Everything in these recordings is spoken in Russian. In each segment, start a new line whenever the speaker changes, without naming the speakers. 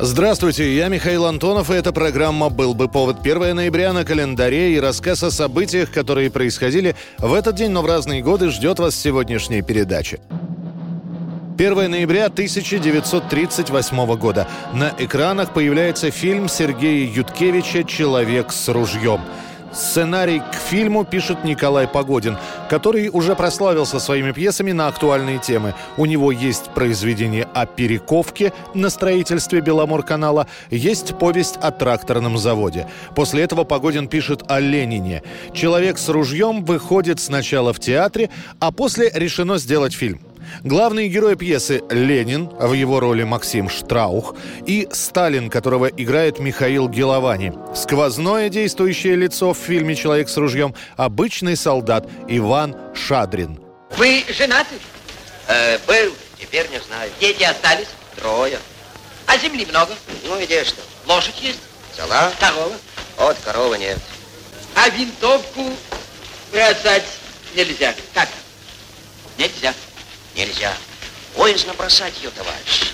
Здравствуйте, я Михаил Антонов, и эта программа «Был бы повод» 1 ноября на календаре и рассказ о событиях, которые происходили в этот день, но в разные годы, ждет вас сегодняшняя передача. 1 ноября 1938 года. На экранах появляется фильм Сергея Юткевича «Человек с ружьем». Сценарий к фильму пишет Николай Погодин, который уже прославился своими пьесами на актуальные темы. У него есть произведение о Перековке на строительстве Беломорканала, есть повесть о тракторном заводе. После этого Погодин пишет о Ленине. «Человек с ружьем» выходит сначала в театре, а после решено сделать фильм. Главные герои пьесы – Ленин, в его роли Максим Штраух, и Сталин, которого играет Михаил Геловани. Сквозное действующее лицо в фильме «Человек с ружьем» – обычный солдат Иван Шадрин.
Вы женаты?
Э, был, теперь не знаю.
Дети остались?
Трое.
А земли много?
Ну, где что?
Лошадь есть?
Цела?
Корова?
От коровы нет.
А винтовку бросать нельзя. Как? Нельзя.
Нельзя. Боязно бросать ее, товарищ.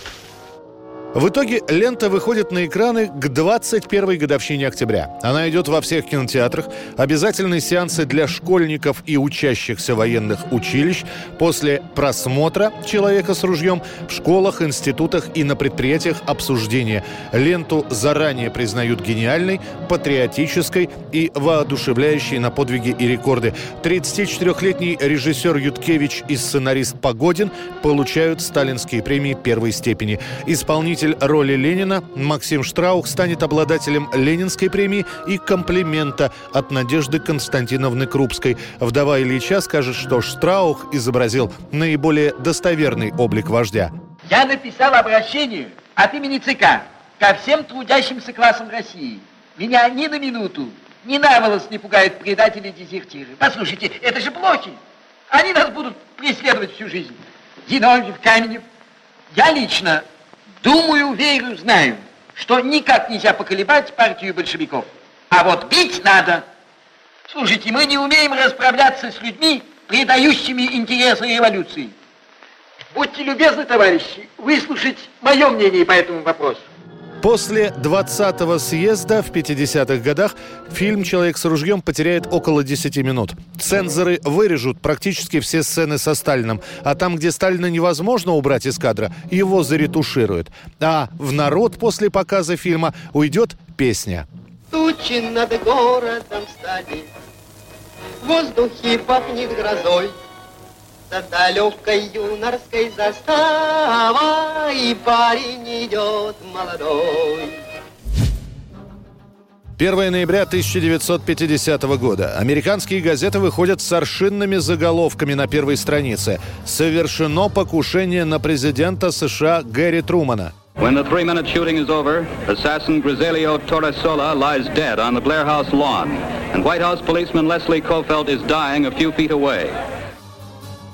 В итоге лента выходит на экраны к 21-й годовщине октября. Она идет во всех кинотеатрах. Обязательные сеансы для школьников и учащихся военных училищ. После просмотра «Человека с ружьем» в школах, институтах и на предприятиях обсуждения. Ленту заранее признают гениальной, патриотической и воодушевляющей на подвиги и рекорды. 34-летний режиссер Юткевич и сценарист Погодин получают сталинские премии первой степени. Исполнитель роли Ленина Максим Штраух станет обладателем Ленинской премии и комплимента от Надежды Константиновны Крупской. Вдова Ильича скажет, что Штраух изобразил наиболее достоверный облик вождя.
Я написал обращение от имени ЦК ко всем трудящимся классам России. Меня ни на минуту, ни на волос не пугают предатели и дезертиры. Послушайте, это же блохи. Они нас будут преследовать всю жизнь. Зиновьев, Каменев. Я лично думаю, верю, знаю, что никак нельзя поколебать партию большевиков. А вот бить надо. Слушайте, мы не умеем расправляться с людьми, предающими интересы революции. Будьте любезны, товарищи, выслушать мое мнение по этому вопросу.
После 20-го съезда в 50-х годах фильм «Человек с ружьем» потеряет около 10 минут. Цензоры вырежут практически все сцены со Сталином, а там, где Сталина невозможно убрать из кадра, его заретушируют. А в народ после показа фильма уйдет песня.
Тучи над городом стали, В воздухе пахнет грозой, За далекой юнорской заставой Парень идет молодой.
1 ноября 1950 года. Американские газеты выходят с аршинными заголовками на первой странице. «Совершено покушение на президента США Гэри Трумана».
When the three-minute shooting is over, assassin Griselio Torresola lies dead on the Blair House lawn, and White House policeman Leslie Kofeld is dying a few feet away.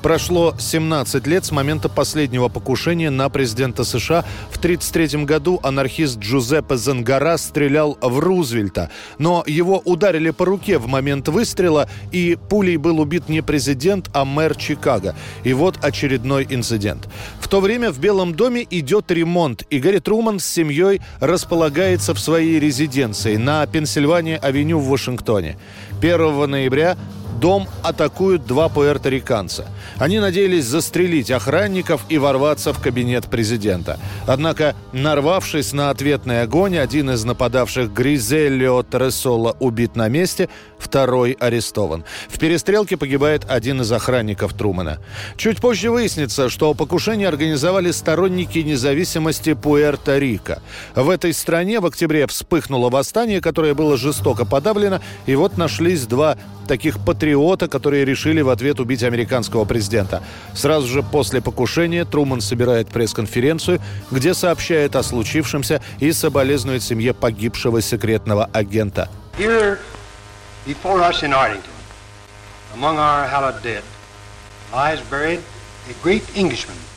Прошло 17 лет с момента последнего покушения на президента США. В 1933 году анархист Джузеппе Зангара стрелял в Рузвельта. Но его ударили по руке в момент выстрела, и пулей был убит не президент, а мэр Чикаго. И вот очередной инцидент. В то время в Белом доме идет ремонт, и Гарри Труман с семьей располагается в своей резиденции на Пенсильвания-авеню в Вашингтоне. 1 ноября Дом атакуют два пуэрториканца. Они надеялись застрелить охранников и ворваться в кабинет президента. Однако, нарвавшись на ответный огонь, один из нападавших Гризелио Тересола убит на месте, второй арестован. В перестрелке погибает один из охранников Трумана. Чуть позже выяснится, что покушение организовали сторонники независимости Пуэрто-Рико. В этой стране в октябре вспыхнуло восстание, которое было жестоко подавлено, и вот нашлись два таких патриота, которые решили в ответ убить американского президента. Сразу же после покушения Труман собирает пресс-конференцию, где сообщает о случившемся и соболезнует семье погибшего секретного агента.
Here lies buried a great Englishman.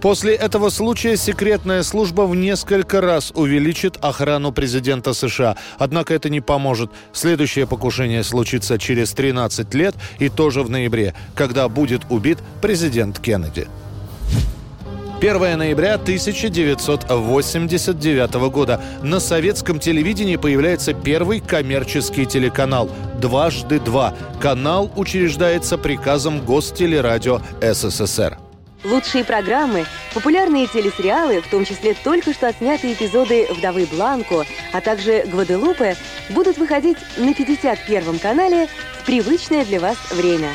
После этого случая секретная служба в несколько раз увеличит охрану президента США. Однако это не поможет. Следующее покушение случится через 13 лет и тоже в ноябре, когда будет убит президент Кеннеди. 1 ноября 1989 года на советском телевидении появляется первый коммерческий телеканал «Дважды два». Канал учреждается приказом Гостелерадио СССР.
Лучшие программы, популярные телесериалы, в том числе только что отснятые эпизоды «Вдовы Бланко», а также «Гваделупе» будут выходить на 51-м канале в привычное для вас время.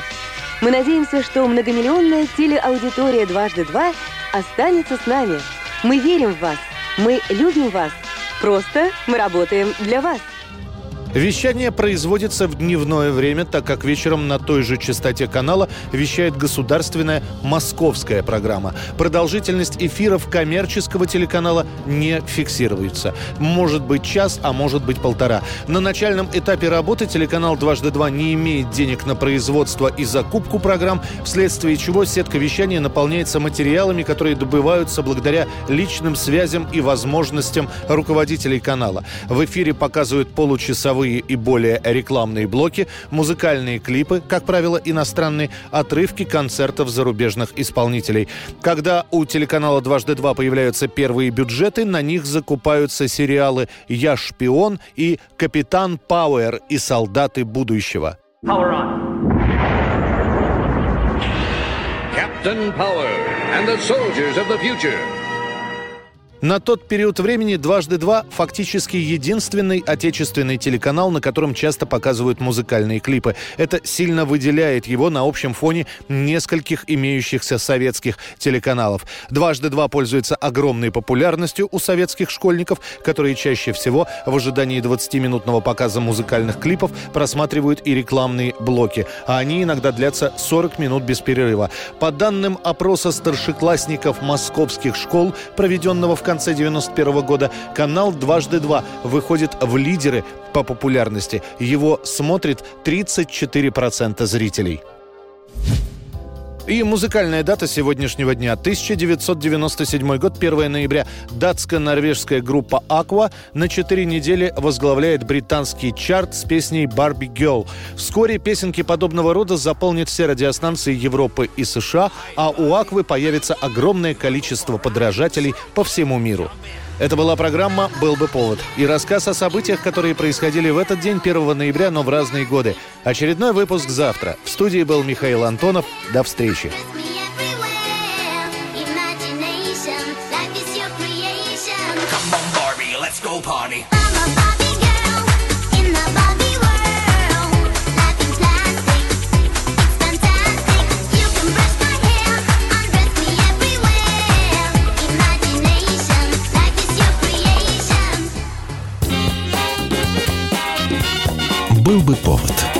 Мы надеемся, что многомиллионная телеаудитория «Дважды два» останется с нами. Мы верим в вас. Мы любим вас. Просто мы работаем для вас.
Вещание производится в дневное время, так как вечером на той же частоте канала вещает государственная московская программа. Продолжительность эфиров коммерческого телеканала не фиксируется. Может быть час, а может быть полтора. На начальном этапе работы телеканал «Дважды два» не имеет денег на производство и закупку программ, вследствие чего сетка вещания наполняется материалами, которые добываются благодаря личным связям и возможностям руководителей канала. В эфире показывают получасовые часовые и более рекламные блоки, музыкальные клипы, как правило, иностранные, отрывки концертов зарубежных исполнителей. Когда у телеканала «Дважды два» появляются первые бюджеты, на них закупаются сериалы «Я шпион» и «Капитан Пауэр» и «Солдаты будущего».
Captain Power and the soldiers of the future.
На тот период времени «Дважды два» фактически единственный отечественный телеканал, на котором часто показывают музыкальные клипы. Это сильно выделяет его на общем фоне нескольких имеющихся советских телеканалов. «Дважды два» пользуется огромной популярностью у советских школьников, которые чаще всего в ожидании 20-минутного показа музыкальных клипов просматривают и рекламные блоки, а они иногда длятся 40 минут без перерыва. По данным опроса старшеклассников московских школ, проведенного в конце 91 года канал «Дважды два» выходит в лидеры по популярности. Его смотрит 34% зрителей. И музыкальная дата сегодняшнего дня. 1997 год, 1 ноября. Датско-норвежская группа Aqua на 4 недели возглавляет британский чарт с песней «Барби Girl». Вскоре песенки подобного рода заполнят все радиостанции Европы и США, а у Аквы появится огромное количество подражателей по всему миру. Это была программа «Был бы повод» и рассказ о событиях, которые происходили в этот день 1 ноября, но в разные годы. Очередной выпуск завтра. В студии был Михаил Антонов. До встречи.
Был бы повод.